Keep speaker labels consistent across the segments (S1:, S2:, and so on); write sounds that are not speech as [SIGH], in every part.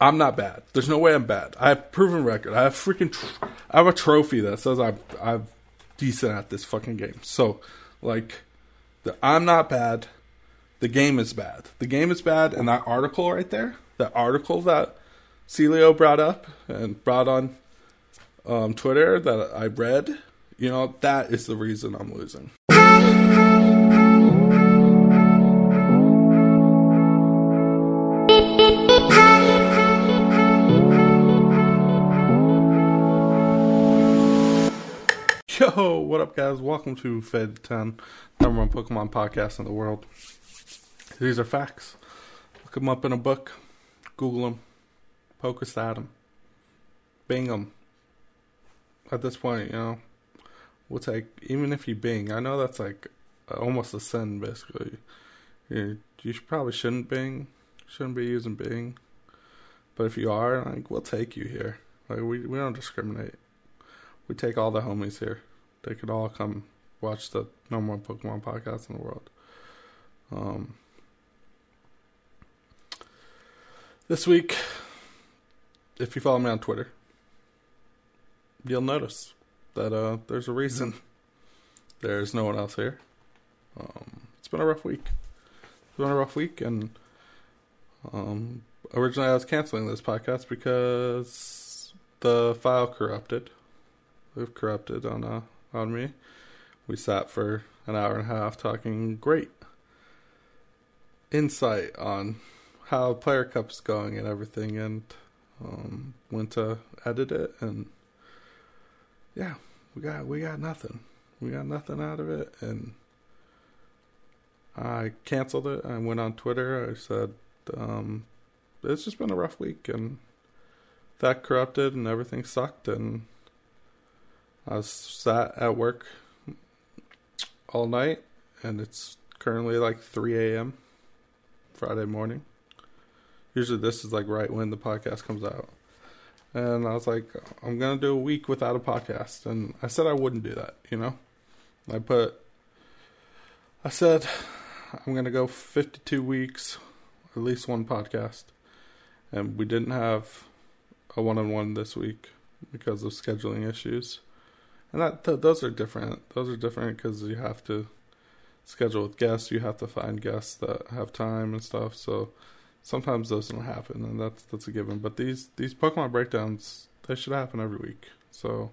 S1: I'm not bad. There's no way I'm bad. I have proven record. I have freaking. Tr- I have a trophy that says I'm I'm decent at this fucking game. So, like, the, I'm not bad. The game is bad. The game is bad, and that article right there, that article that Celio brought up and brought on um, Twitter that I read, you know, that is the reason I'm losing. Yo, what up, guys? Welcome to Fed 10, number one Pokemon podcast in the world. These are facts. Look them up in a book, Google them, Pokestat them, Bing them. At this point, you know, we'll take, even if you Bing, I know that's like almost a sin, basically. You, you probably shouldn't Bing, shouldn't be using Bing. But if you are, like, we'll take you here. Like, we, we don't discriminate. We take all the homies here. They could all come watch the number one Pokemon podcast in the world. Um, this week, if you follow me on Twitter, you'll notice that uh, there's a reason [LAUGHS] there's no one else here. Um, it's been a rough week. It's been a rough week, and um, originally I was canceling this podcast because the file corrupted. We've corrupted on uh, on me. We sat for an hour and a half talking great insight on how Player Cup's going and everything, and um, went to edit it, and yeah, we got we got nothing. We got nothing out of it, and I canceled it. I went on Twitter. I said, um, "It's just been a rough week, and that corrupted, and everything sucked, and." I sat at work all night, and it's currently like 3 a.m. Friday morning. Usually, this is like right when the podcast comes out. And I was like, I'm going to do a week without a podcast. And I said I wouldn't do that, you know? I put, I said, I'm going to go 52 weeks, at least one podcast. And we didn't have a one on one this week because of scheduling issues and that th- those are different. Those are different because you have to schedule with guests. You have to find guests that have time and stuff. So sometimes those don't happen, and that's that's a given. But these these Pokemon breakdowns they should happen every week. So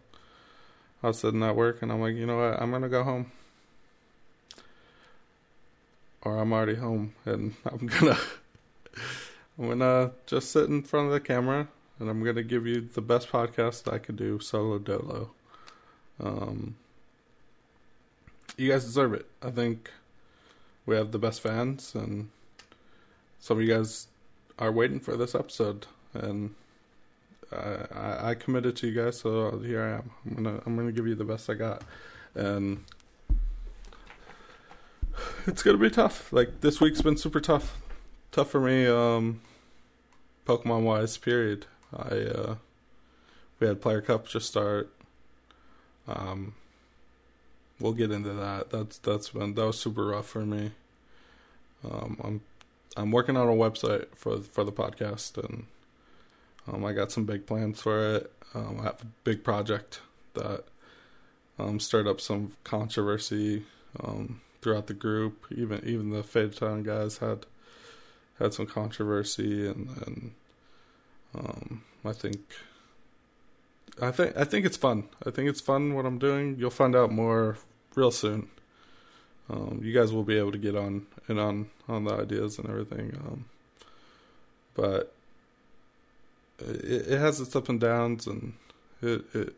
S1: I was sitting at work, and I'm like, you know what? I'm gonna go home, or I'm already home, and [LAUGHS] I'm gonna I'm gonna just sit in front of the camera, and I'm gonna give you the best podcast I could do solo dolo. Um, you guys deserve it. I think we have the best fans, and some of you guys are waiting for this episode, and I, I, I committed to you guys, so here I am. I'm gonna I'm gonna give you the best I got, and it's gonna be tough. Like this week's been super tough, tough for me. Um, Pokemon wise, period. I uh, we had Player Cup just start. Um, we'll get into that. That's that's been that was super rough for me. Um, I'm I'm working on a website for for the podcast, and um, I got some big plans for it. Um, I have a big project that um, stirred up some controversy um, throughout the group. Even even the Fade Town guys had had some controversy, and and um, I think I think I think it's fun. I think it's fun what I'm doing. You'll find out more real soon. Um, you guys will be able to get on and on on the ideas and everything. Um, but it, it has its ups and downs, and it it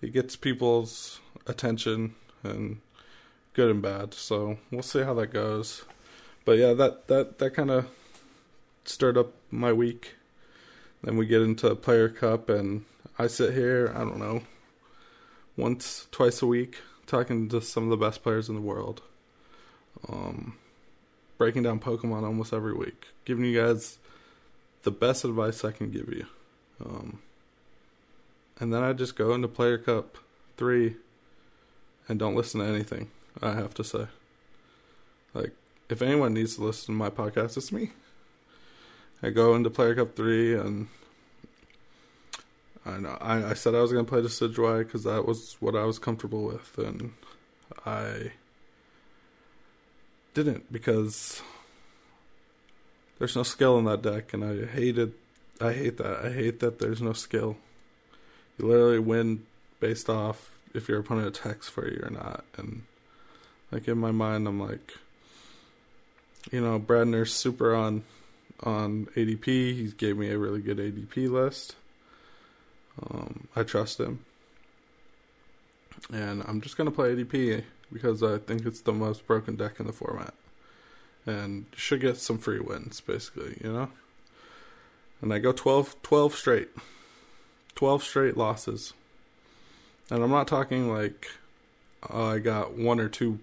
S1: it gets people's attention and good and bad. So we'll see how that goes. But yeah, that that that kind of stirred up my week. Then we get into Player Cup and I sit here, I don't know, once, twice a week, talking to some of the best players in the world. Um, breaking down Pokemon almost every week, giving you guys the best advice I can give you. Um, and then I just go into Player Cup 3 and don't listen to anything, I have to say. Like, if anyone needs to listen to my podcast, it's me. I go into Player Cup three, and I know I, I said I was going to play Decidueye because that was what I was comfortable with, and I didn't because there's no skill in that deck, and I hated. I hate that. I hate that there's no skill. You literally win based off if your opponent attacks for you or not, and like in my mind, I'm like, you know, Bradner's super on on ADP. He gave me a really good ADP list. Um, I trust him, and I'm just gonna play ADP because I think it's the most broken deck in the format, and should get some free wins, basically, you know. And I go 12, 12 straight, twelve straight losses, and I'm not talking like uh, I got one or two,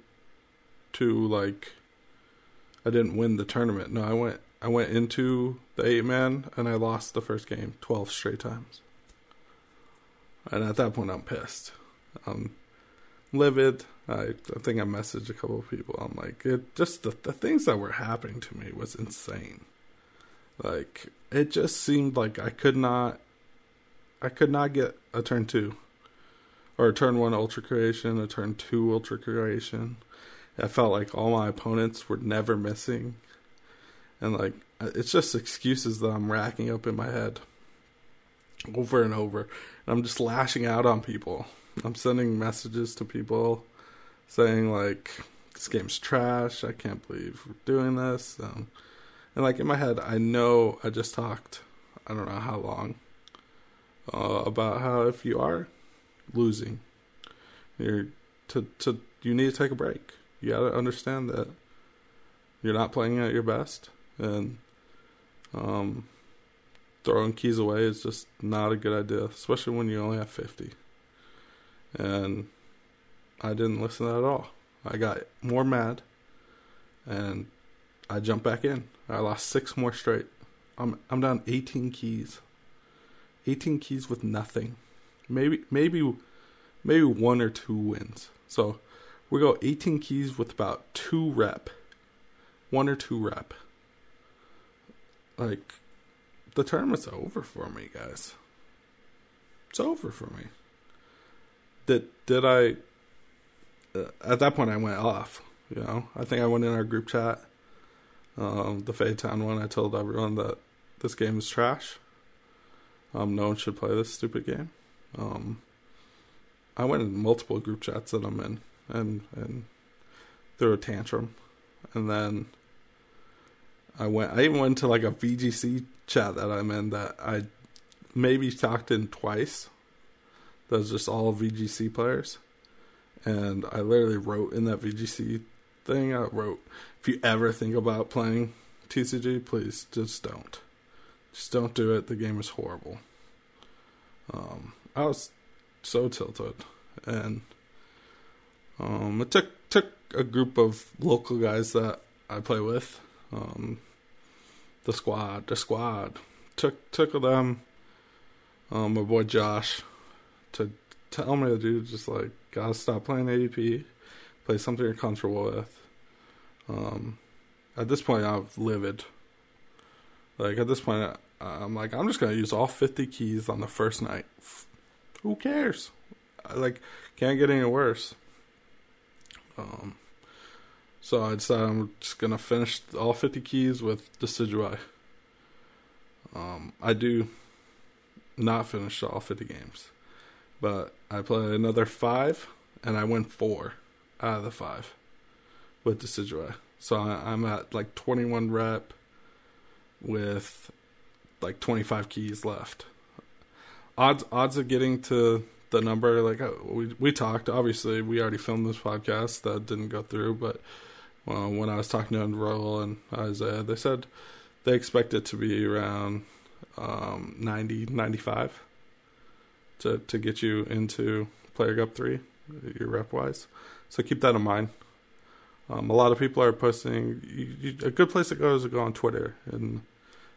S1: two like I didn't win the tournament. No, I went I went into the eight man and I lost the first game twelve straight times. And at that point, I'm pissed. I'm livid. I, I think I messaged a couple of people. I'm like, it just the, the things that were happening to me was insane. Like it just seemed like I could not, I could not get a turn two, or a turn one ultra creation, a turn two ultra creation. I felt like all my opponents were never missing, and like it's just excuses that I'm racking up in my head [LAUGHS] over and over. And I'm just lashing out on people. I'm sending messages to people saying like this game's trash. I can't believe we're doing this. Um, and like in my head, I know I just talked. I don't know how long uh, about how if you are losing, you're to to you need to take a break. You got to understand that you're not playing at your best, and um, throwing keys away is just not a good idea, especially when you only have 50. And I didn't listen to that at all. I got more mad and I jumped back in. I lost six more straight. I'm I'm down 18 keys. 18 keys with nothing. Maybe maybe maybe one or two wins. So we go 18 keys with about 2 rep. One or two rep. Like the tournament's over for me, guys. It's over for me. Did did I? Uh, at that point, I went off. You know, I think I went in our group chat, um, the Fade Town one. I told everyone that this game is trash. Um, no one should play this stupid game. Um, I went in multiple group chats that I'm in, and and threw a tantrum, and then I went. I even went to like a VGC chat that I'm in that I maybe talked in twice. That's just all VGC players, and I literally wrote in that VGC thing. I wrote, "If you ever think about playing TCG, please just don't. Just don't do it. The game is horrible." Um, I was so tilted, and um, it took took a group of local guys that I play with um, the squad, the squad took took them. Um, my boy Josh to tell me, the dude, just like gotta stop playing ADP, play something you're comfortable with. Um, at this point, I'm livid. Like at this point, I'm like, I'm just gonna use all 50 keys on the first night. Who cares? I, like, can't get any worse. Um, so I decided I'm just gonna finish all 50 keys with Decidueye. Um, I do not finish all 50 games, but I play another five, and I win four out of the five with Decidueye. So I'm at like 21 rep with like 25 keys left. Odds odds of getting to the number like uh, we we talked. Obviously, we already filmed this podcast that didn't go through, but well, when I was talking to Roll and Isaiah, they said they expect it to be around um, 90, 95 to, to get you into Player Cup 3, your rep wise. So keep that in mind. Um, a lot of people are posting. You, you, a good place to go is to go on Twitter and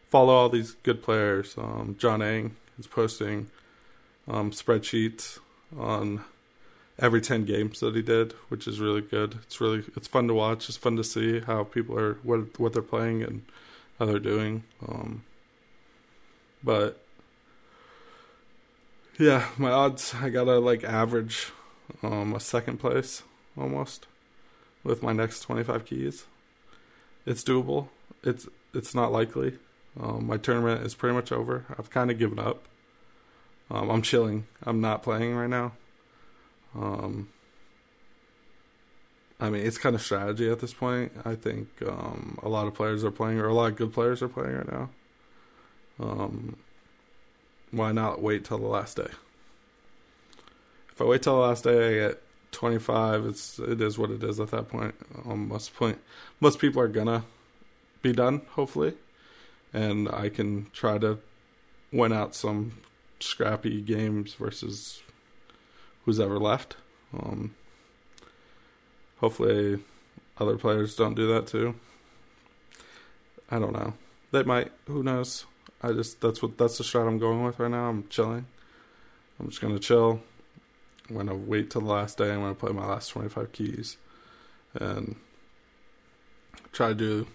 S1: follow all these good players. Um, John Ang is posting um, spreadsheets on every 10 games that he did, which is really good. It's really it's fun to watch. It's fun to see how people are what what they're playing and how they're doing. Um, But yeah, my odds I gotta like average um a second place almost with my next twenty five keys. It's doable. It's it's not likely. Um, my tournament is pretty much over. I've kind of given up. Um, I'm chilling. I'm not playing right now. Um, I mean, it's kind of strategy at this point. I think um, a lot of players are playing, or a lot of good players are playing right now. Um, why not wait till the last day? If I wait till the last day, I get 25. It's it is what it is at that point. Um, most point, most people are gonna be done, hopefully, and I can try to win out some scrappy games versus who's ever left. Um, hopefully, other players don't do that too. I don't know. They might. Who knows? I just that's what that's the strat I'm going with right now. I'm chilling. I'm just gonna chill. I'm gonna wait till the last day. I'm gonna play my last 25 keys, and try to do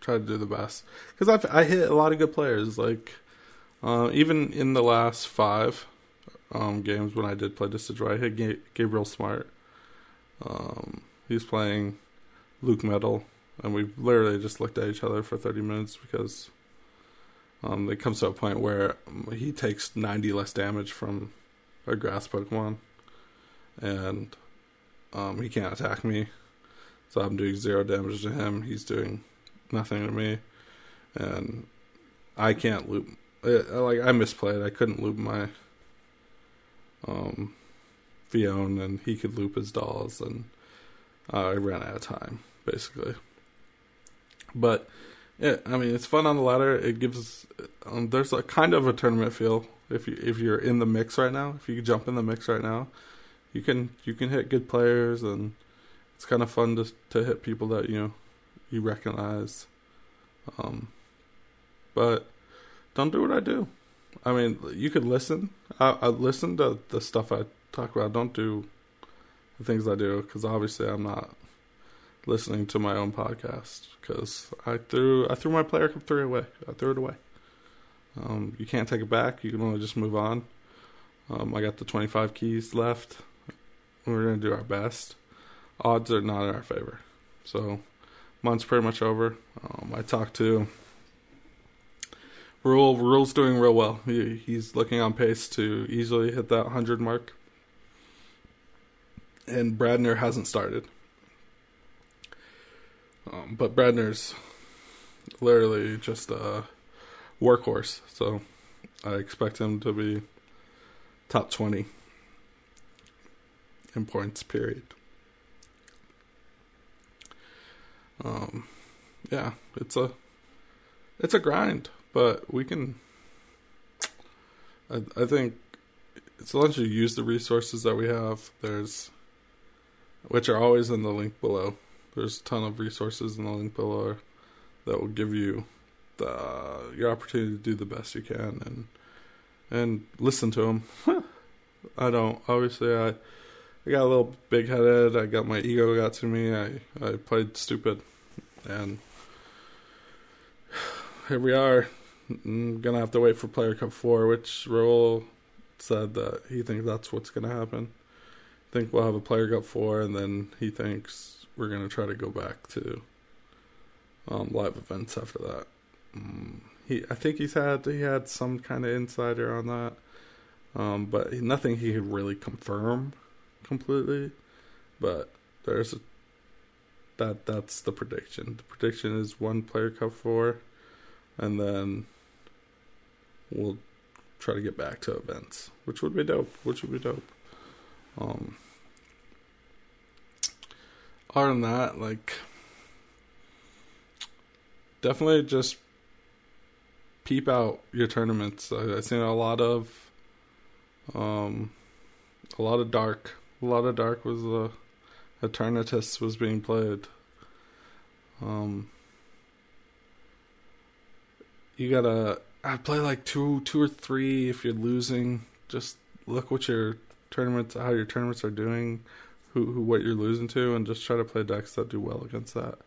S1: try to do the best because I've I hit a lot of good players. Like uh, even in the last five um, games when I did play Decidueye, I hit Gabriel Smart. Um, he's playing LucMetal, and we literally just looked at each other for 30 minutes because um, it comes to a point where he takes 90 less damage from a grass Pokemon, and um, he can't attack me. So I'm doing zero damage to him. He's doing nothing to me, and I can't loop. It, like I misplayed. I couldn't loop my um Phione, and he could loop his dolls, and uh, I ran out of time basically. But yeah, I mean it's fun on the ladder. It gives um, there's a kind of a tournament feel if you if you're in the mix right now. If you jump in the mix right now, you can you can hit good players, and it's kind of fun to to hit people that you know you recognize. Um, but don't do what I do. I mean, you could listen. I, I listen to the stuff I talk about. Don't do the things I do because obviously I'm not listening to my own podcast because I threw I threw my player cup three away. I threw it away. Um, you can't take it back. You can only just move on. Um, I got the 25 keys left. We're gonna do our best. Odds are not in our favor, so month's pretty much over. Um, I talked to Rule. Rule's doing real well. He, he's looking on pace to easily hit that 100 mark. And Bradner hasn't started. Um, but Bradner's literally just a workhorse. So I expect him to be top 20 in points, period. Um, yeah, it's a it's a grind, but we can. I I think it's long as you use the resources that we have. There's, which are always in the link below. There's a ton of resources in the link below that will give you the your opportunity to do the best you can and and listen to them. I don't. Obviously, I I got a little big headed. I got my ego got to me. I I played stupid and [SIGHS] here we are. I'm gonna have to wait for Player Cup four, which Raul said that he thinks that's what's gonna happen. I think we'll have a Player Cup four, and then he thinks we're gonna try to go back to um, live events after that. Um, he, I think he's had he had some kind of insider on that, um, but nothing he could really confirm completely. But there's a that that's the prediction. The prediction is one player cup four, and then we'll try to get back to events, which would be dope. Which would be dope. Um, other than that, like definitely just peep out your tournaments. I, I've seen a lot of um a lot of dark. A lot of dark was the Eternatus was being played. Um, you gotta I play like two, two or three if you're losing. Just look what your tournaments, how your tournaments are doing, who, who what you're losing to, and just try to play decks that do well against that.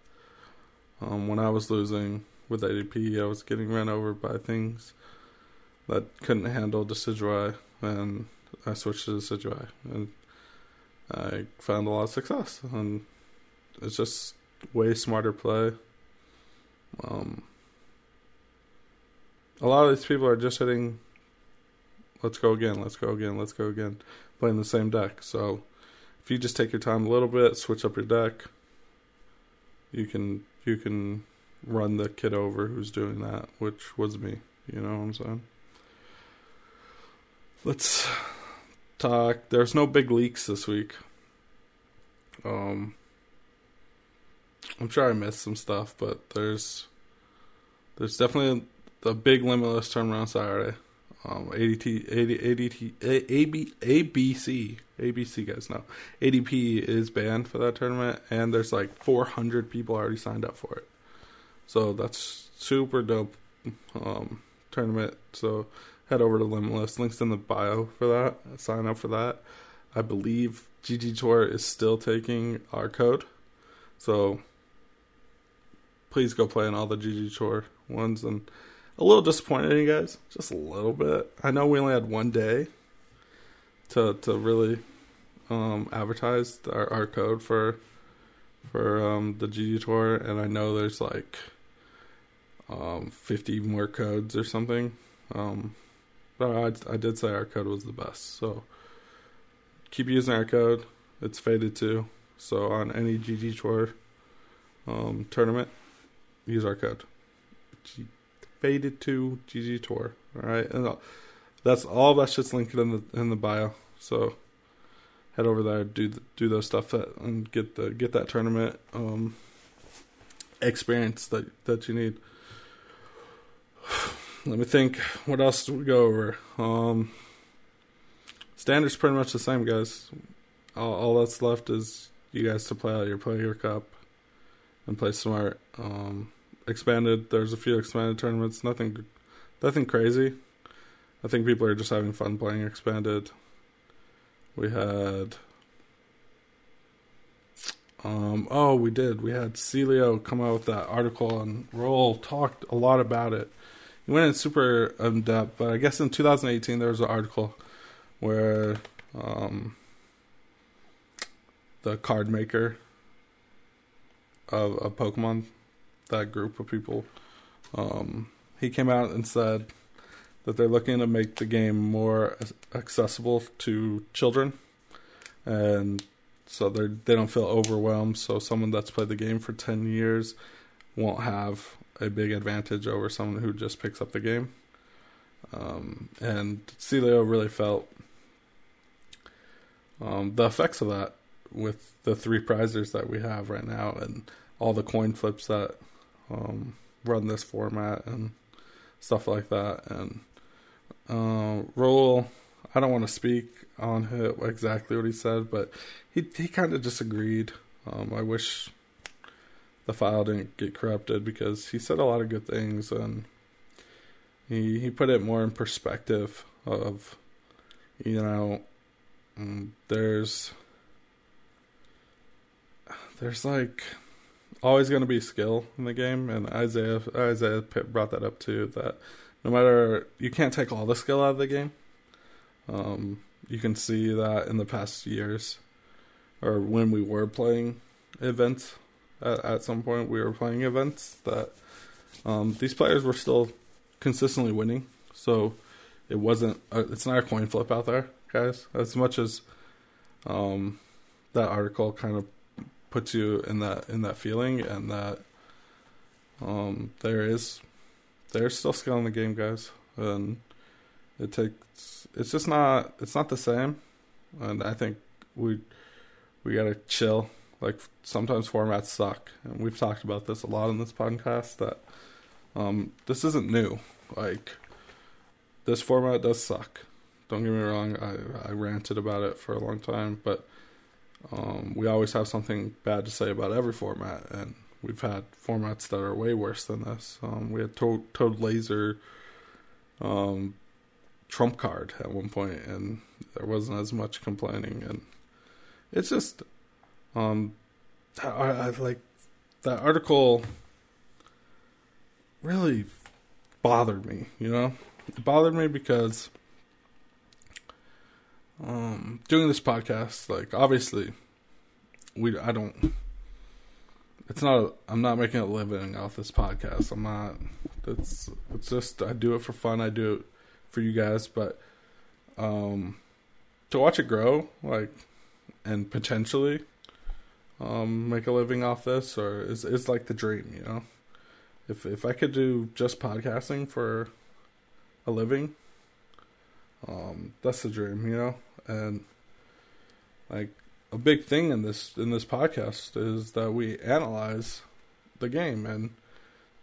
S1: Um, when I was losing with ADP, I was getting run over by things that couldn't handle Decidueye, and I switched to Decidueye, and I found a lot of success. And it's just way smarter play. Um, a lot of these people are just hitting, let's go again, let's go again, let's go again, playing the same deck. So if you just take your time a little bit, switch up your deck, you can you can run the kid over who's doing that, which was me. You know what I'm saying? Let's talk. There's no big leaks this week. Um, I'm sure I missed some stuff, but there's there's definitely the big limitless on Saturday. Um, ADT, AD, ADT, AB, ABC, ABC guys know. ADP is banned for that tournament, and there's like 400 people already signed up for it. So that's super dope um, tournament. So head over to Limitless. Links in the bio for that. Sign up for that. I believe GG Tour is still taking our code. So please go play in all the GG Tour ones. And a little disappointed in you guys, just a little bit. I know we only had one day to to really um, advertise our, our code for for um, the GG Tour, and I know there's like um, 50 more codes or something. Um, but I, I did say our code was the best, so keep using our code. It's faded too. So on any GG Tour um, tournament, use our code. G- faded to GG Tour. All right, and that's all that shit's linked in the in the bio. So head over there, do do those stuff that, and get the get that tournament um, experience that that you need. [SIGHS] Let me think. What else do we go over? Um, standard's pretty much the same, guys. All, all, that's left is you guys to play out your player cup and play smart. Um, expanded. There's a few expanded tournaments. Nothing, nothing crazy. I think people are just having fun playing expanded. We had. Um, oh, we did. We had Celio come out with that article, and Roll talked a lot about it he went in super in depth, but I guess in 2018 there was an article where um, the card maker of, of Pokemon, that group of people, um, he came out and said that they're looking to make the game more accessible to children, and so they they don't feel overwhelmed. So someone that's played the game for ten years won't have a big advantage over someone who just picks up the game. Um, and Celio really felt um, the effects of that with the three prizers that we have right now and all the coin flips that um, run this format and stuff like that. And uh, Roll, I don't want to speak on it, exactly what he said, but he he kind of disagreed. Um, I wish the file didn't get corrupted because he said a lot of good things and he he put it more in perspective of you know mm, there's there's like always going to be skill in the game and Isaiah Isaiah brought that up too that no matter you can't take all the skill out of the game um, you can see that in the past years or when we were playing events at, at some point we were playing events that um, these players were still consistently winning. So it wasn't. A, it's not a coin flip out there, guys. As much as um, that article kind of puts you in that in that feeling, and that um, there is there's still skill in the game, guys, and it takes. It's just not. It's not the same, and I think we we gotta chill like sometimes formats suck, and we've talked about this a lot in this podcast. That um, this isn't new. Like this format does suck. Don't get me wrong. I I ranted about it for a long time, but um, we always have something bad to say about every format, and we've had formats that are way worse than this. Um, we had Toad, Toad Laser um, trump card at one point, and there wasn't as much complaining. And it's just um, I, I like that article really bothered me. You know, it bothered me because um, doing this podcast, like obviously, we I don't. It's not. A, I'm not making a living off this podcast. I'm not. It's it's just I do it for fun. I do it for you guys, but um, to watch it grow, like, and potentially um make a living off this, or is is like the dream, you know. If if I could do just podcasting for a living, um, that's the dream, you know. And like a big thing in this in this podcast is that we analyze the game. And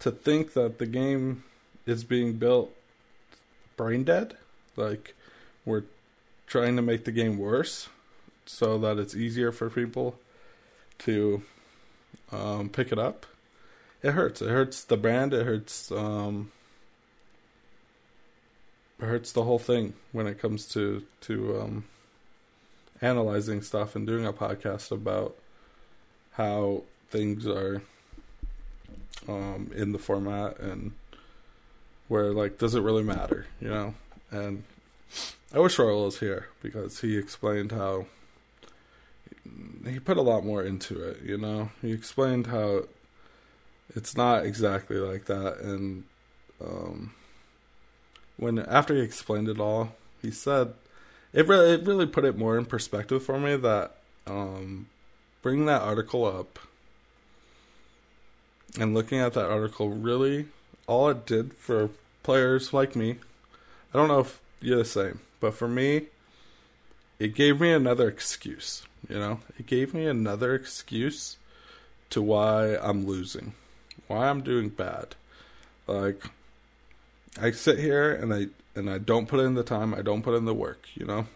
S1: to think that the game is being built brain dead like we're trying to make the game worse so that it's easier for people to um, pick it up it hurts. It hurts the brand. It hurts um, hurts the whole thing when it comes to to um, analyzing stuff and doing a podcast about how things are um, in the format and where like does it really matter, you know? And I wish Royal was here because he explained how he put a lot more into it, you know. He explained how it's not exactly like that and um, when after he explained it all, he said it really it really put it more in perspective for me that um, bringing that article up and looking at that article really all it did for players like me i don't know if you're the same but for me it gave me another excuse you know? It gave me another excuse to why i'm losing why i'm doing bad. Like i sit here and i and I don't put in the time, I don't put in the work, you know?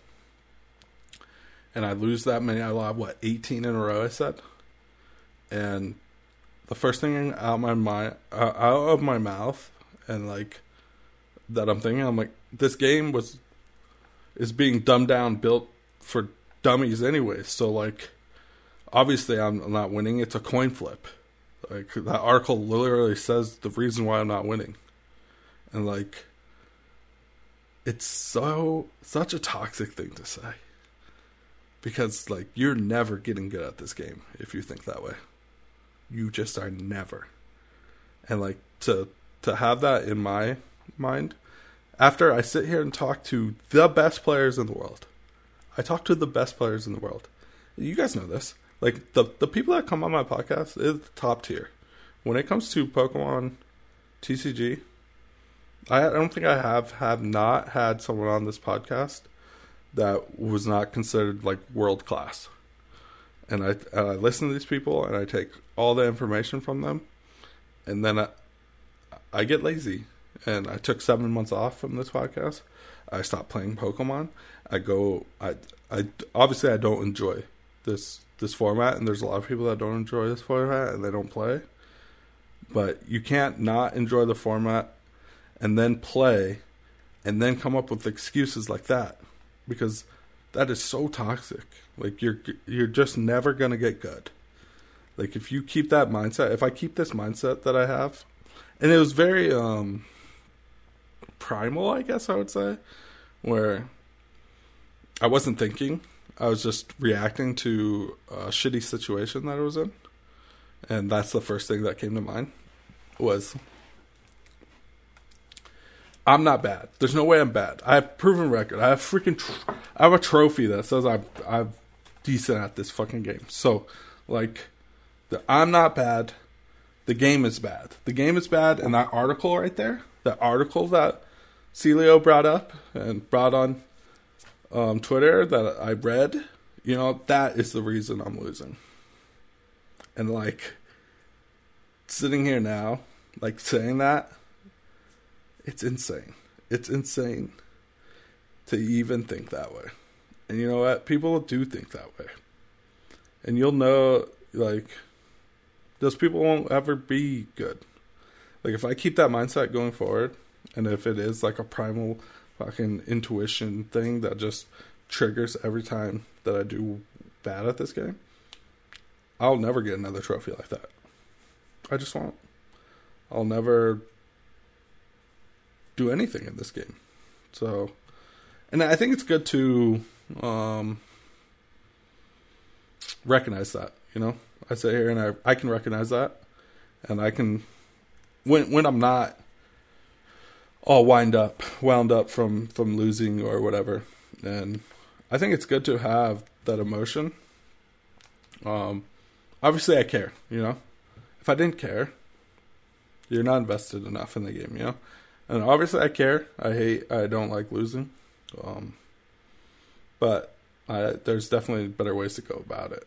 S1: And I lose that many, I lost, what, 18 in a row, I said? And the first thing out my mind, uh, out of my mouth, and like, that I'm thinking, I'm like, this game was, is being dumbed down, built for dummies anyway, so like, obviously I'm not winning, it's a coin flip. Like, that article literally says the reason why I'm not winning. And like, it's so such a toxic thing to say. Because like you're never getting good at this game if you think that way. You just are never. And like to to have that in my mind after i sit here and talk to the best players in the world i talk to the best players in the world. You guys know this. Like the the people that come on my podcast is top tier. When it comes to pokemon tcg I don't think I have have not had someone on this podcast that was not considered like world class. And I and I listen to these people and I take all the information from them, and then I I get lazy. And I took seven months off from this podcast. I stopped playing Pokemon. I go. I I obviously I don't enjoy this this format, and there's a lot of people that don't enjoy this format and they don't play. But you can't not enjoy the format and then play and then come up with excuses like that because that is so toxic. Like you're you're just never going to get good. Like if you keep that mindset, if I keep this mindset that I have, and it was very um primal, I guess I would say, where I wasn't thinking, I was just reacting to a shitty situation that I was in. And that's the first thing that came to mind was I'm not bad. There's no way I'm bad. I have proven record. I have freaking. Tr- I have a trophy that says I'm I'm decent at this fucking game. So, like, the, I'm not bad. The game is bad. The game is bad, and that article right there, that article that Celio brought up and brought on um, Twitter that I read, you know, that is the reason I'm losing. And like sitting here now, like saying that it's insane. It's insane to even think that way. And you know what? People do think that way. And you'll know, like, those people won't ever be good. Like, if I keep that mindset going forward, and if it is like a primal fucking intuition thing that just triggers every time that I do bad at this game, I'll never get another trophy like that. I just won't. I'll never do anything in this game. So, and I think it's good to um, recognize that. You know, I sit here and I I can recognize that, and I can when when I'm not all wind up wound up from from losing or whatever, and I think it's good to have that emotion. Um, obviously I care. You know, if I didn't care, you're not invested enough in the game. You know, and obviously I care. I hate. I don't like losing. Um, but I, there's definitely better ways to go about it.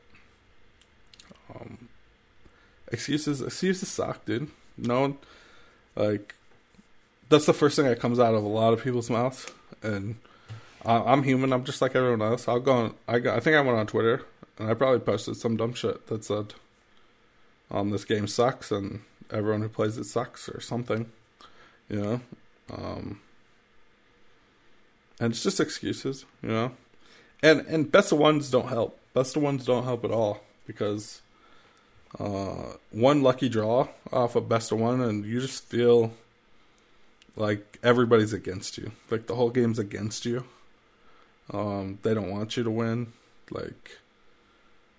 S1: Um, excuses, excuses suck, dude. No like, that's the first thing that comes out of a lot of people's mouths, and I, am human. I'm just like everyone else. I'll go. On, I I think I went on Twitter and I probably posted some dumb shit that said, "Um, this game sucks and everyone who plays it sucks" or something, you know. Um, and it's just excuses, you know. And and best of ones don't help. Best of ones don't help at all because uh, one lucky draw off of best of one, and you just feel like everybody's against you. Like the whole game's against you. Um, they don't want you to win. Like,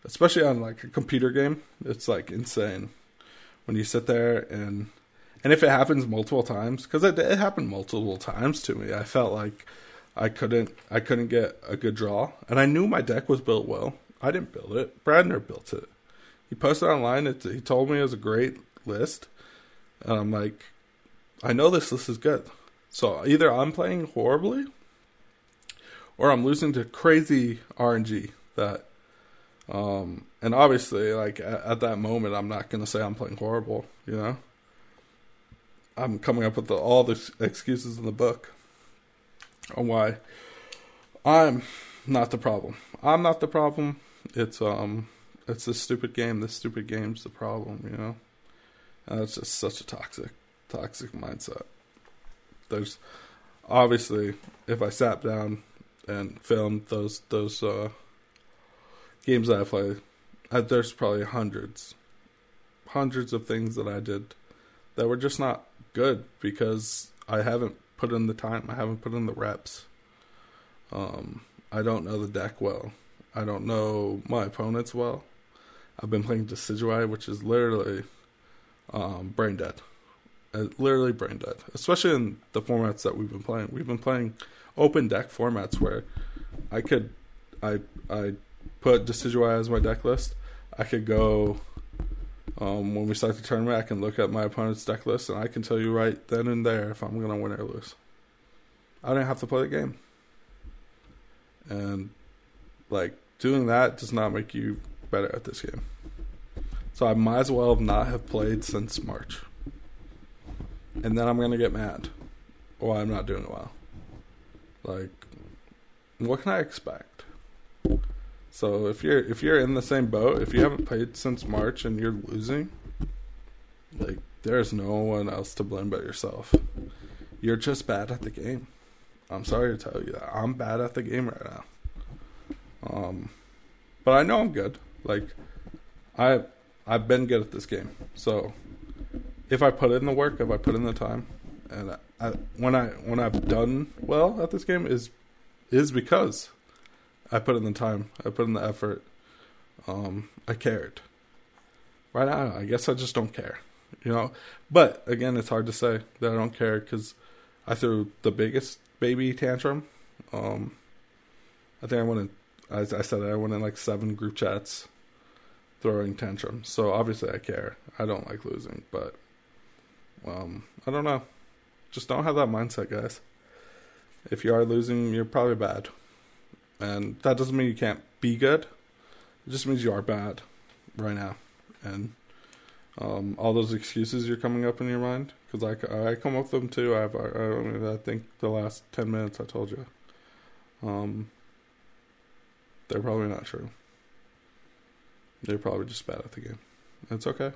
S1: especially on like a computer game, it's like insane when you sit there and and if it happens multiple times, because it, it happened multiple times to me, I felt like I couldn't I couldn't get a good draw, and I knew my deck was built well. I didn't build it. Bradner built it. He posted online. It, he told me it was a great list, and I'm like, I know this list is good. So either I'm playing horribly, or I'm losing to crazy RNG that. Um, and obviously, like at, at that moment, I'm not gonna say I'm playing horrible. You know, I'm coming up with the, all the excuses in the book on why I'm not the problem. I'm not the problem. It's um it's this stupid game. This stupid game's the problem, you know? And it's just such a toxic toxic mindset. There's obviously if I sat down and filmed those those uh games that I play, I, there's probably hundreds hundreds of things that I did that were just not good because I haven't put in the time. I haven't put in the reps. Um, I don't know the deck well. I don't know my opponents well. I've been playing Decidueye, which is literally um, brain dead. Uh, literally brain dead. Especially in the formats that we've been playing. We've been playing open deck formats where I could, I I put Decidueye as my deck list. I could go um, when we start the tournament, I can look at my opponent's deck list and I can tell you right then and there if I'm going to win or lose. I don't have to play the game. And, like, doing that does not make you better at this game. So I might as well not have played since March. And then I'm going to get mad. Why I'm not doing well. Like, what can I expect? So if you're if you're in the same boat, if you haven't played since March and you're losing, like there's no one else to blame but yourself. You're just bad at the game. I'm sorry to tell you that. I'm bad at the game right now. Um but I know I'm good. Like I I've been good at this game. So if I put in the work, if I put in the time, and I, when I when I've done well at this game is is because I put in the time. I put in the effort. Um, I cared. Right now, I guess I just don't care. You know, but again, it's hard to say that I don't care because I threw the biggest baby tantrum. Um, I think I went in. As I said, I went in like seven group chats throwing tantrums. So obviously, I care. I don't like losing, but um, I don't know. Just don't have that mindset, guys. If you are losing, you're probably bad. And that doesn't mean you can't be good. It just means you are bad right now. And um, all those excuses you're coming up in your mind, because I, I come up with them too. I've, I, I think the last 10 minutes I told you. Um, they're probably not true. They're probably just bad at the game. It's okay.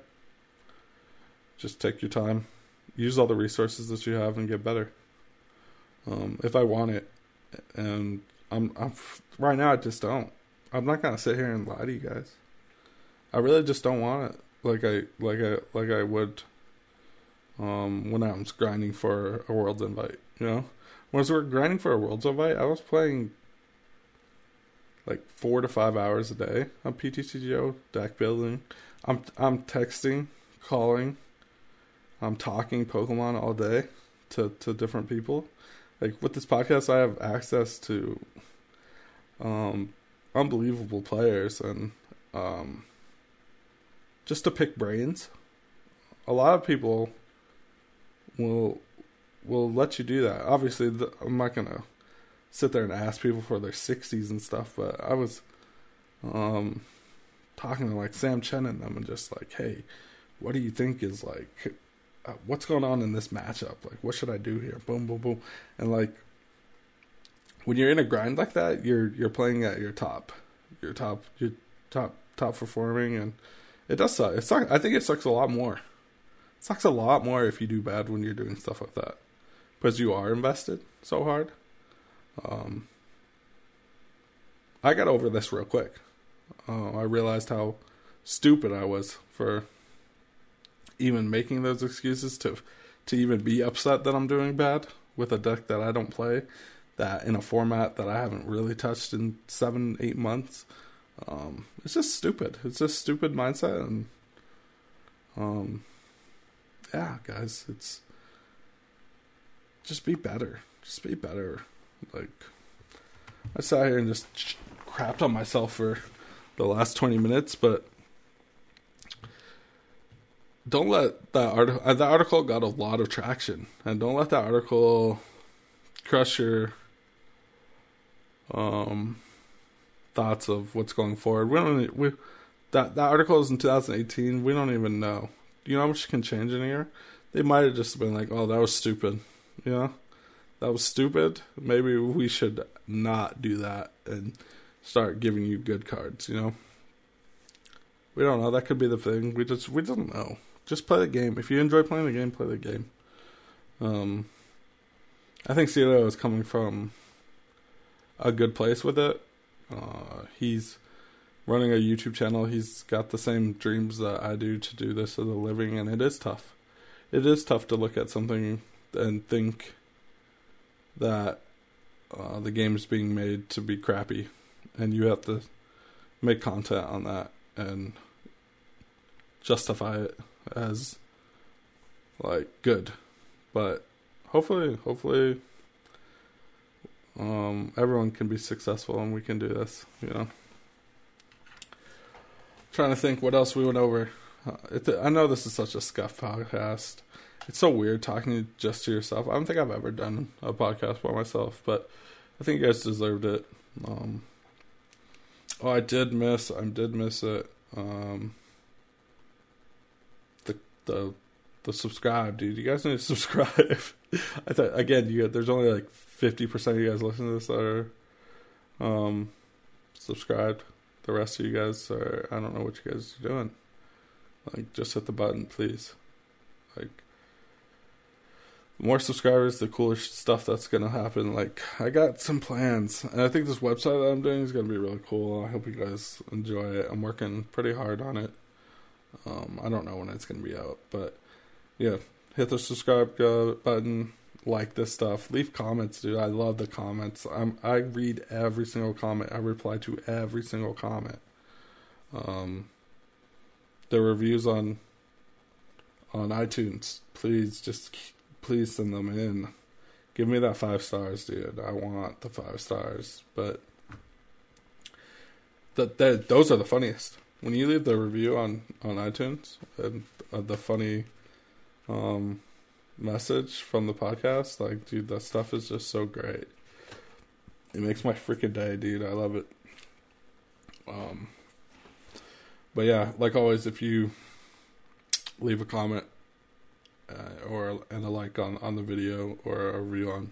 S1: Just take your time. Use all the resources that you have and get better. Um, if I want it, and I'm, I'm right now. I just don't. I'm not gonna sit here and lie to you guys. I really just don't want it like I like I like I would um, when I was grinding for a world's invite. You know, when I was grinding for a world's invite, I was playing like four to five hours a day on PTCGO deck building. I'm I'm texting, calling, I'm talking Pokemon all day to to different people. Like with this podcast, I have access to um, unbelievable players and um, just to pick brains. A lot of people will will let you do that. Obviously, the, I'm not gonna sit there and ask people for their 60s and stuff, but I was um, talking to like Sam Chen and them and just like, hey, what do you think is like, uh, what's going on in this matchup? Like, what should I do here? Boom, boom, boom, and like when you're in a grind like that, you're you're playing at your top, your top, your top top performing, and it does suck. It sucks. I think it sucks a lot more. It sucks a lot more if you do bad when you're doing stuff like that, because you are invested so hard. Um, I got over this real quick. Uh, I realized how stupid I was for even making those excuses to to even be upset that I'm doing bad with a deck that I don't play that in a format that I haven't really touched in seven, eight months. Um, it's just stupid. It's just stupid mindset, and um, yeah, guys, it's just be better. Just be better. Like I sat here and just crapped on myself for the last twenty minutes, but don't let that article. Uh, that article got a lot of traction, and don't let that article crush your um, thoughts of what's going forward. We don't we that that article is in 2018. We don't even know. You know how much can change in a year? They might have just been like, "Oh, that was stupid," you know. That was stupid. Maybe we should not do that and start giving you good cards. You know. We don't know. That could be the thing. We just we don't know. Just play the game. If you enjoy playing the game, play the game. Um, I think Cito is coming from a good place with it. Uh, he's running a YouTube channel. He's got the same dreams that I do to do this as a living, and it is tough. It is tough to look at something and think that uh, the game is being made to be crappy, and you have to make content on that and justify it as like good. But hopefully, hopefully um, everyone can be successful and we can do this, you know. Trying to think what else we went over. Uh, it, I know this is such a scuff podcast. It's so weird talking just to yourself. I don't think I've ever done a podcast by myself, but I think you guys deserved it. Um, oh, I did miss. I did miss it. Um, the the the subscribe, dude. You guys need to subscribe. [LAUGHS] I thought again, you there's only like fifty percent of you guys listening to this that are um, subscribed. The rest of you guys are I don't know what you guys are doing. Like just hit the button, please. Like more subscribers, the cooler stuff that's gonna happen. Like I got some plans, and I think this website that I'm doing is gonna be really cool. I hope you guys enjoy it. I'm working pretty hard on it. Um, I don't know when it's gonna be out, but yeah, hit the subscribe uh, button like this stuff. Leave comments, dude. I love the comments. I'm I read every single comment. I reply to every single comment. Um, the reviews on on iTunes, please just please send them in. Give me that five stars, dude. I want the five stars. But that those are the funniest. When you leave the review on on iTunes and uh, the funny um message from the podcast. Like, dude, that stuff is just so great. It makes my freaking day, dude. I love it. Um, but yeah, like always, if you leave a comment uh, or and a like on on the video or a review on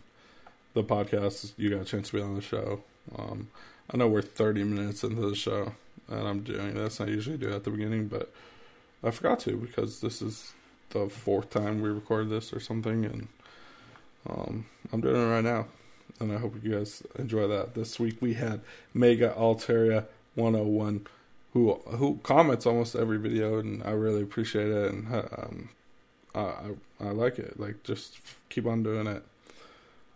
S1: the podcast, you got a chance to be on the show. Um, I know we're 30 minutes into the show, and I'm doing this. I usually do at the beginning, but I forgot to because this is the fourth time we recorded this or something, and um, I'm doing it right now, and I hope you guys enjoy that. This week we had Mega Altaria 101, who who comments almost every video, and I really appreciate it. And um, I, I like it. Like just keep on doing it.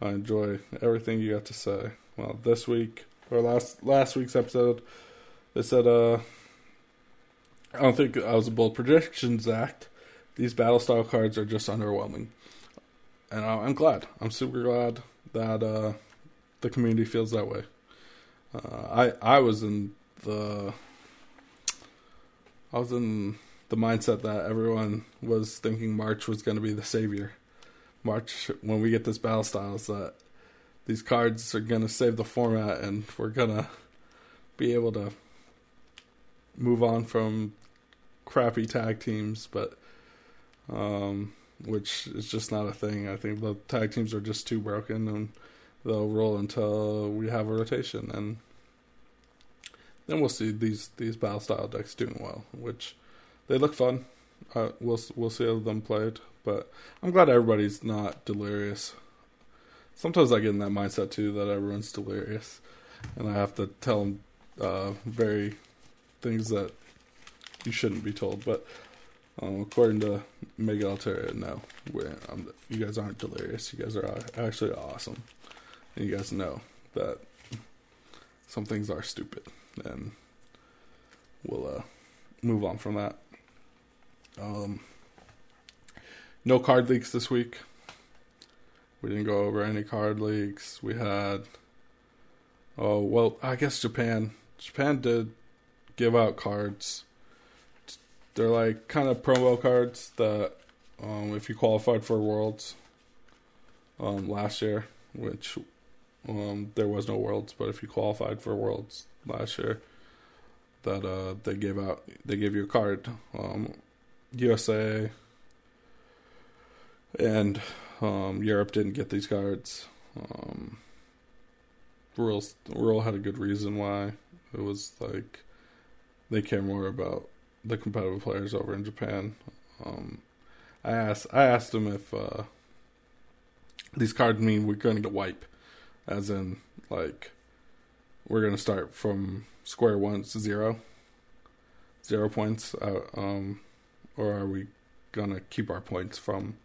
S1: I enjoy everything you got to say. Well, this week or last last week's episode, they said uh I don't think I was a bold predictions act. These battle style cards are just underwhelming, and I'm glad. I'm super glad that uh, the community feels that way. Uh, I I was in the I was in the mindset that everyone was thinking March was going to be the savior. March, when we get this battle styles, that these cards are going to save the format, and we're going to be able to move on from crappy tag teams, but um, which is just not a thing. I think the tag teams are just too broken, and they'll roll until we have a rotation, and then we'll see these these battle style decks doing well, which they look fun. Uh, we'll we'll see how them played, but I'm glad everybody's not delirious. Sometimes I get in that mindset too that everyone's delirious, and I have to tell them uh, very things that you shouldn't be told. But um, according to Mega Altaria, no, um, you guys aren't delirious. You guys are actually awesome, and you guys know that some things are stupid, and we'll uh, move on from that. Um, no card leaks this week. We didn't go over any card leaks. We had, oh well, I guess Japan. Japan did give out cards they're like kind of promo cards that um, if you qualified for Worlds um, last year, which um, there was no Worlds, but if you qualified for Worlds last year, that uh, they gave out, they gave you a card. USA um, and um, Europe didn't get these cards. Um, Raul, Raul had a good reason why. It was like they care more about the competitive players over in Japan. Um, I asked I asked them if uh, these cards mean we're going to wipe, as in like we're going to start from square one zero, zero points, uh, um, or are we going to keep our points from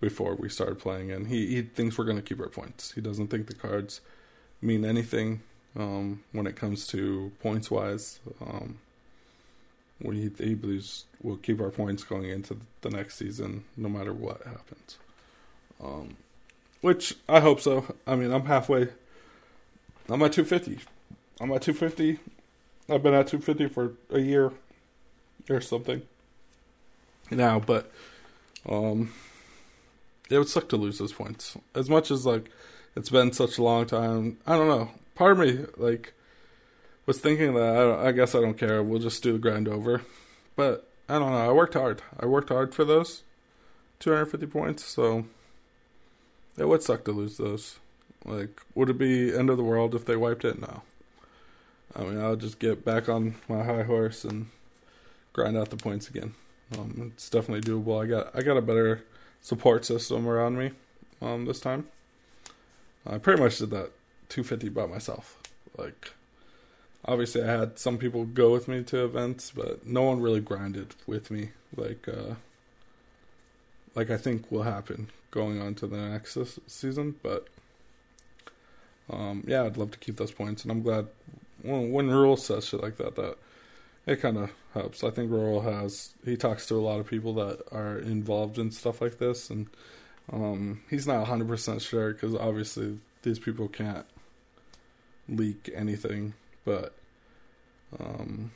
S1: before we started playing? And he he thinks we're going to keep our points. He doesn't think the cards mean anything um, when it comes to points wise. Um, we he believes we'll keep our points going into the next season, no matter what happens. Um, which I hope so. I mean, I'm halfway. I'm at 250. I'm at 250. I've been at 250 for a year or something now, but um, it would suck to lose those points. As much as like it's been such a long time, I don't know. Part of me like was thinking that I, I, guess I don't care. We'll just do the grind over. But I don't know. I worked hard. I worked hard for those 250 points. So it would suck to lose those. Like, would it be end of the world if they wiped it? No. I mean, I'll just get back on my high horse and grind out the points again. Um, it's definitely doable. I got I got a better support system around me um, this time. I pretty much did that 250 by myself. Like obviously I had some people go with me to events, but no one really grinded with me like uh like I think will happen going on to the next season, but um yeah, I'd love to keep those points and I'm glad when when Raul says shit like that that it kind of helps. I think Raul has he talks to a lot of people that are involved in stuff like this and um he's not 100% sure cuz obviously these people can't leak anything but um,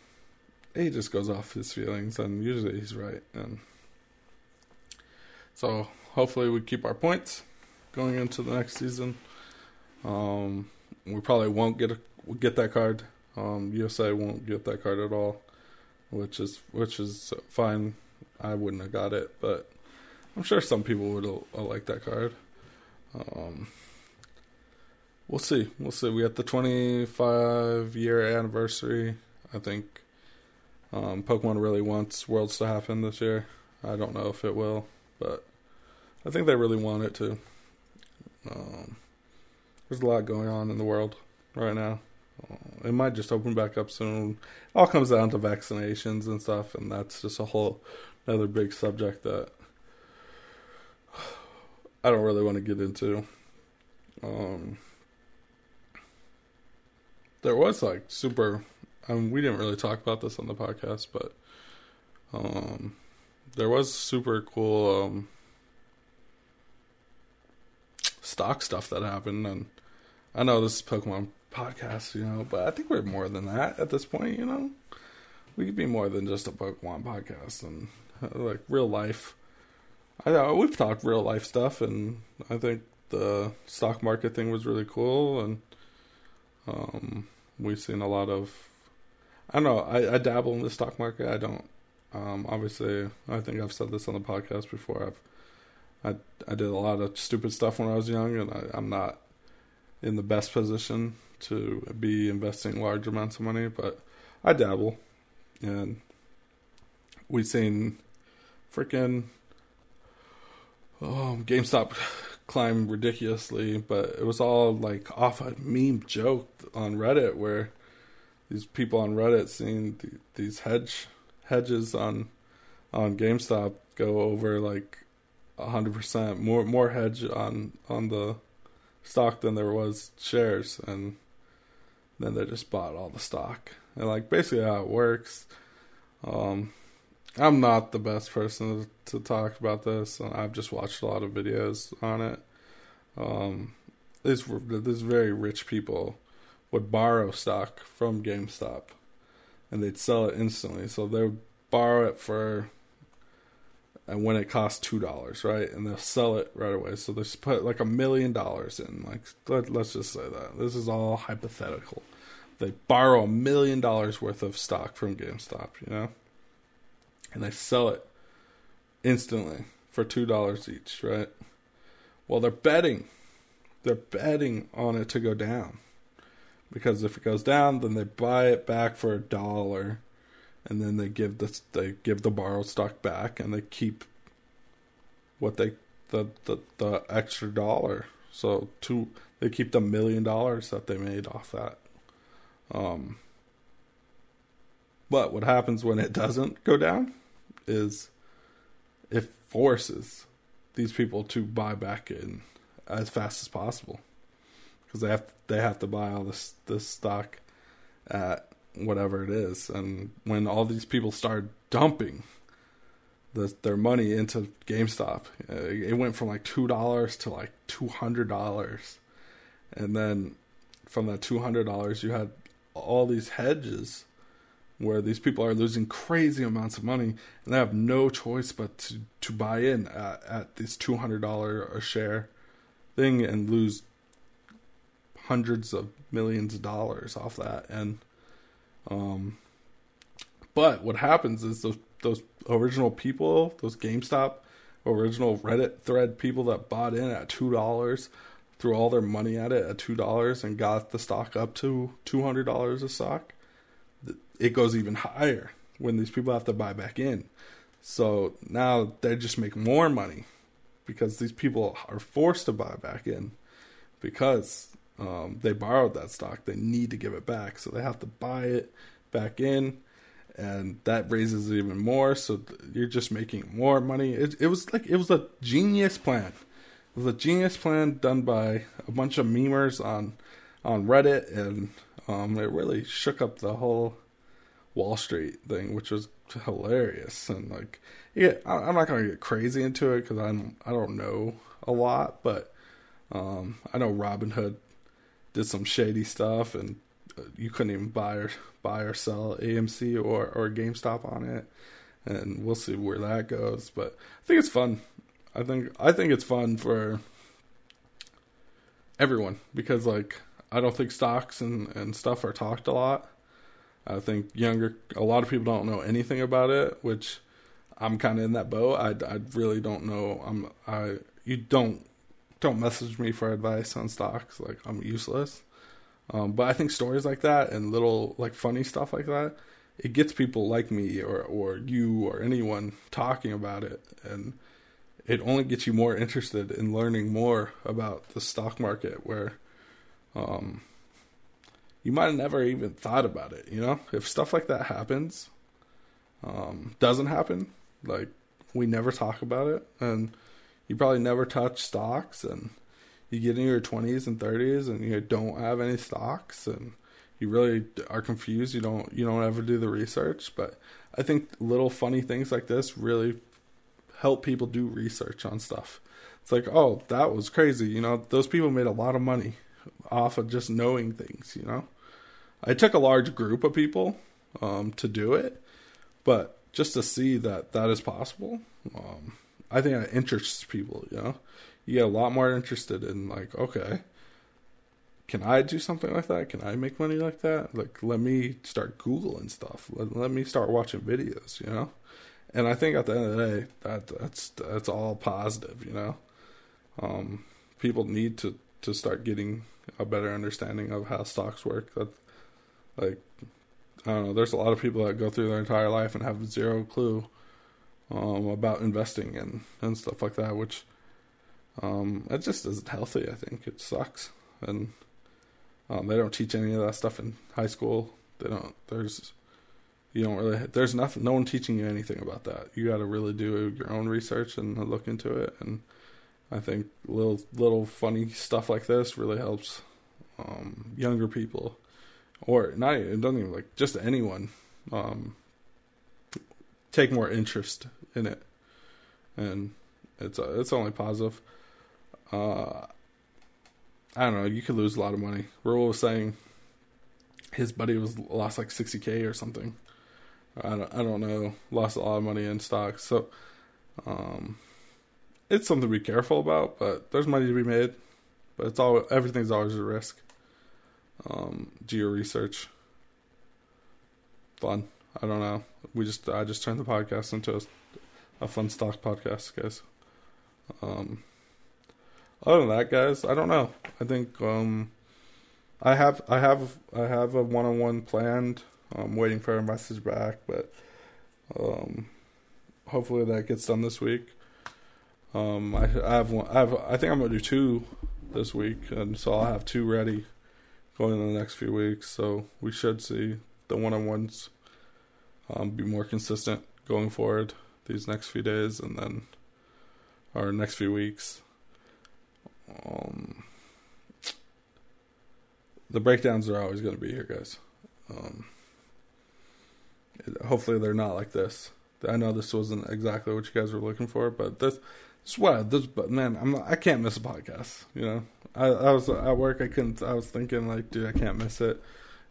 S1: he just goes off his feelings, and usually he's right. And so hopefully we keep our points going into the next season. Um, we probably won't get a, get that card. Um, USA won't get that card at all, which is which is fine. I wouldn't have got it, but I'm sure some people would like that card. Um, we'll see. We'll see. We got the 25 year anniversary. I think um, Pokemon really wants Worlds to happen this year. I don't know if it will, but I think they really want it to. Um, there's a lot going on in the world right now. Uh, it might just open back up soon. It all comes down to vaccinations and stuff, and that's just a whole another big subject that [SIGHS] I don't really want to get into. Um, there was like super. I mean, we didn't really talk about this on the podcast, but um, there was super cool um, stock stuff that happened, and I know this is Pokemon podcast, you know, but I think we're more than that at this point, you know. We could be more than just a Pokemon podcast and uh, like real life. I know we've talked real life stuff, and I think the stock market thing was really cool, and um, we've seen a lot of. I don't know. I, I dabble in the stock market. I don't. Um, obviously, I think I've said this on the podcast before. I've I I did a lot of stupid stuff when I was young, and I, I'm not in the best position to be investing large amounts of money, but I dabble, and we've seen freaking um, GameStop climb ridiculously, but it was all like off a meme joke on Reddit where these people on Reddit seeing the, these hedge hedges on on GameStop go over like hundred percent more more hedge on on the stock than there was shares, and then they just bought all the stock. And like basically how it works. Um, I'm not the best person to, talk about this. I've just watched a lot of videos on it. Um, these these very rich people would borrow stock from GameStop, and they'd sell it instantly. So they would borrow it for, and when it costs two dollars, right, and they'll sell it right away. So they put like a million dollars in. Like let, let's just say that this is all hypothetical. They borrow a million dollars worth of stock from GameStop, you know and they sell it instantly for two dollars each, right? Well, they're betting, they're betting on it to go down, because if it goes down, then they buy it back for a dollar, and then they give the they give the borrowed stock back, and they keep what they the the, the extra dollar. So two they keep the million dollars that they made off that. Um, but what happens when it doesn't go down? Is it forces these people to buy back in as fast as possible. Because they have they have to buy all this this stock at whatever it is, and when all these people start dumping the, their money into GameStop, uh, it went from like two dollars to like two hundred dollars, and then from that two hundred dollars, you had all these hedges where these people are losing crazy amounts of money and they have no choice but to, to buy in at, at this $200 a share thing and lose hundreds of millions of dollars off that. And um but what happens is those those original people those GameStop original Reddit thread people that bought in at two dollars threw all their money at it at two dollars and got the stock up to two hundred dollars a stock it goes even higher when these people have to buy back in. So now they just make more money because these people are forced to buy back in because um, they borrowed that stock. They need to give it back, so they have to buy it back in, and that raises it even more. So you're just making more money. It, it was like it was a genius plan. It was a genius plan done by a bunch of memers on on Reddit, and um, it really shook up the whole Wall Street thing, which was hilarious. And like, yeah, I'm not gonna get crazy into it because I'm I don't know a lot, but um, I know Robinhood did some shady stuff, and uh, you couldn't even buy or buy or sell AMC or or GameStop on it, and we'll see where that goes. But I think it's fun. I think I think it's fun for everyone because like I don't think stocks and and stuff are talked a lot I think younger, a lot of people don't know anything about it, which I'm kind of in that boat. I, I really don't know. I'm I you don't don't message me for advice on stocks. Like I'm useless. Um, but I think stories like that and little like funny stuff like that, it gets people like me or or you or anyone talking about it, and it only gets you more interested in learning more about the stock market. Where, um, you might have never even thought about it. You know, if stuff like that happens, um, doesn't happen, like we never talk about it, and you probably never touch stocks and you get in your 20s and 30s and you don't have any stocks and you really are confused you don't you don't ever do the research but i think little funny things like this really help people do research on stuff. It's like oh that was crazy you know? Those people made a lot of money off of just knowing things you know i took a large group of people um, to do it but just to see that that is possible um, i think that interests people you know you get a lot more interested in like, okay, can I do something like that? Can I make money like that? Like, let me start Googling stuff. Let, let me start watching videos, you know? And I think at the end of the day, that that's that's all positive, you know. Um, people need to to start getting a better understanding of how stocks work. That, like, I don't know. There's a lot of people that go through their entire life and have zero clue um, about investing and and stuff like that, which um, it just isn't healthy. I think it sucks, and um, they don't teach any of that stuff in high school. They don't. There's you don't really. There's nothing. No one teaching you anything about that. You got to really do your own research and look into it. And I think little little funny stuff like this really helps um, younger people, or not. It doesn't even like just anyone um, take more interest in it, and it's uh, it's only positive. Uh, I don't know. You could lose a lot of money. Raul was saying his buddy was lost like 60k or something. I don't, I don't know. Lost a lot of money in stocks. So, um, it's something to be careful about. But there's money to be made. But it's all everything's always a risk. Um, do your research. Fun. I don't know. We just I just turned the podcast into a, a fun stock podcast, guys. Um, other than that, guys, I don't know. I think um, I have I have I have a one on one planned. I'm waiting for a message back, but um, hopefully that gets done this week. Um, I, I have one. I have. I think I'm gonna do two this week, and so I'll have two ready going in the next few weeks. So we should see the one on ones um, be more consistent going forward these next few days, and then our next few weeks. Um, the breakdowns are always going to be here, guys. Um, hopefully, they're not like this. I know this wasn't exactly what you guys were looking for, but this, swear, this, but man, I'm not, I can't miss a podcast. You know, I, I was at work. I couldn't. I was thinking like, dude, I can't miss it.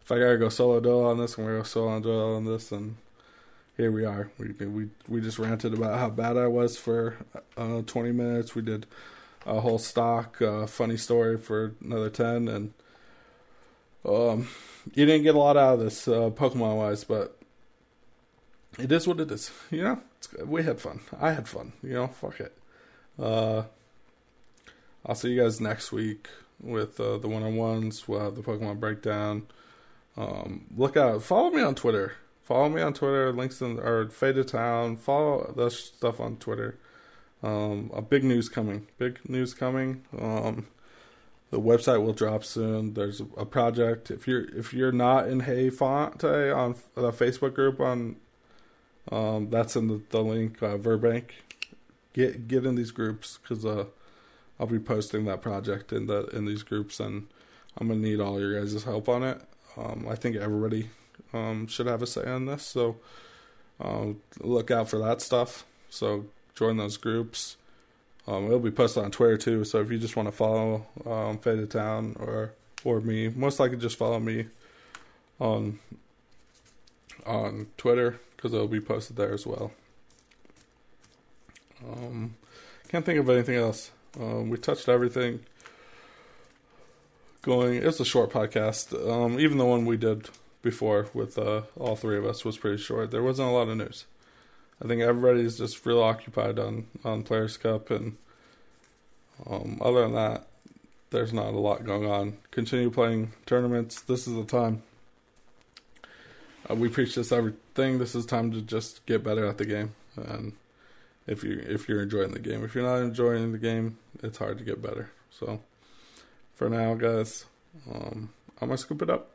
S1: If I gotta go solo dolo on this, I'm gonna go solo dolo on this, and here we are. We we we just ranted about how bad I was for uh, 20 minutes. We did a whole stock uh, funny story for another 10 and um, you didn't get a lot out of this uh, pokemon wise but it is what it is you know we had fun i had fun you know fuck it uh, i'll see you guys next week with uh, the one-on-ones we'll have the pokemon breakdown um, look out follow me on twitter follow me on twitter links in or Faded Town follow the stuff on twitter um, a big news coming. Big news coming. Um, the website will drop soon. There's a project. If you're if you're not in Hey Fonte on the Facebook group on, um, that's in the, the link uh, Verbank. Get get in these groups because uh, I'll be posting that project in the in these groups and I'm gonna need all your guys' help on it. Um, I think everybody um, should have a say on this, so um, look out for that stuff. So join those groups. Um, it'll be posted on Twitter too. So if you just want to follow um, Faded Town or or me, most likely just follow me on on Twitter because it'll be posted there as well. Um, can't think of anything else. Um, we touched everything. Going, it's a short podcast. Um, even the one we did before with uh, all three of us was pretty short. There wasn't a lot of news. I think everybody's just real occupied on on Players Cup, and um, other than that, there's not a lot going on. Continue playing tournaments. This is the time. Uh, we preach this everything. This is time to just get better at the game, and if you if you're enjoying the game, if you're not enjoying the game, it's hard to get better. So, for now, guys, um, I'm gonna scoop it up.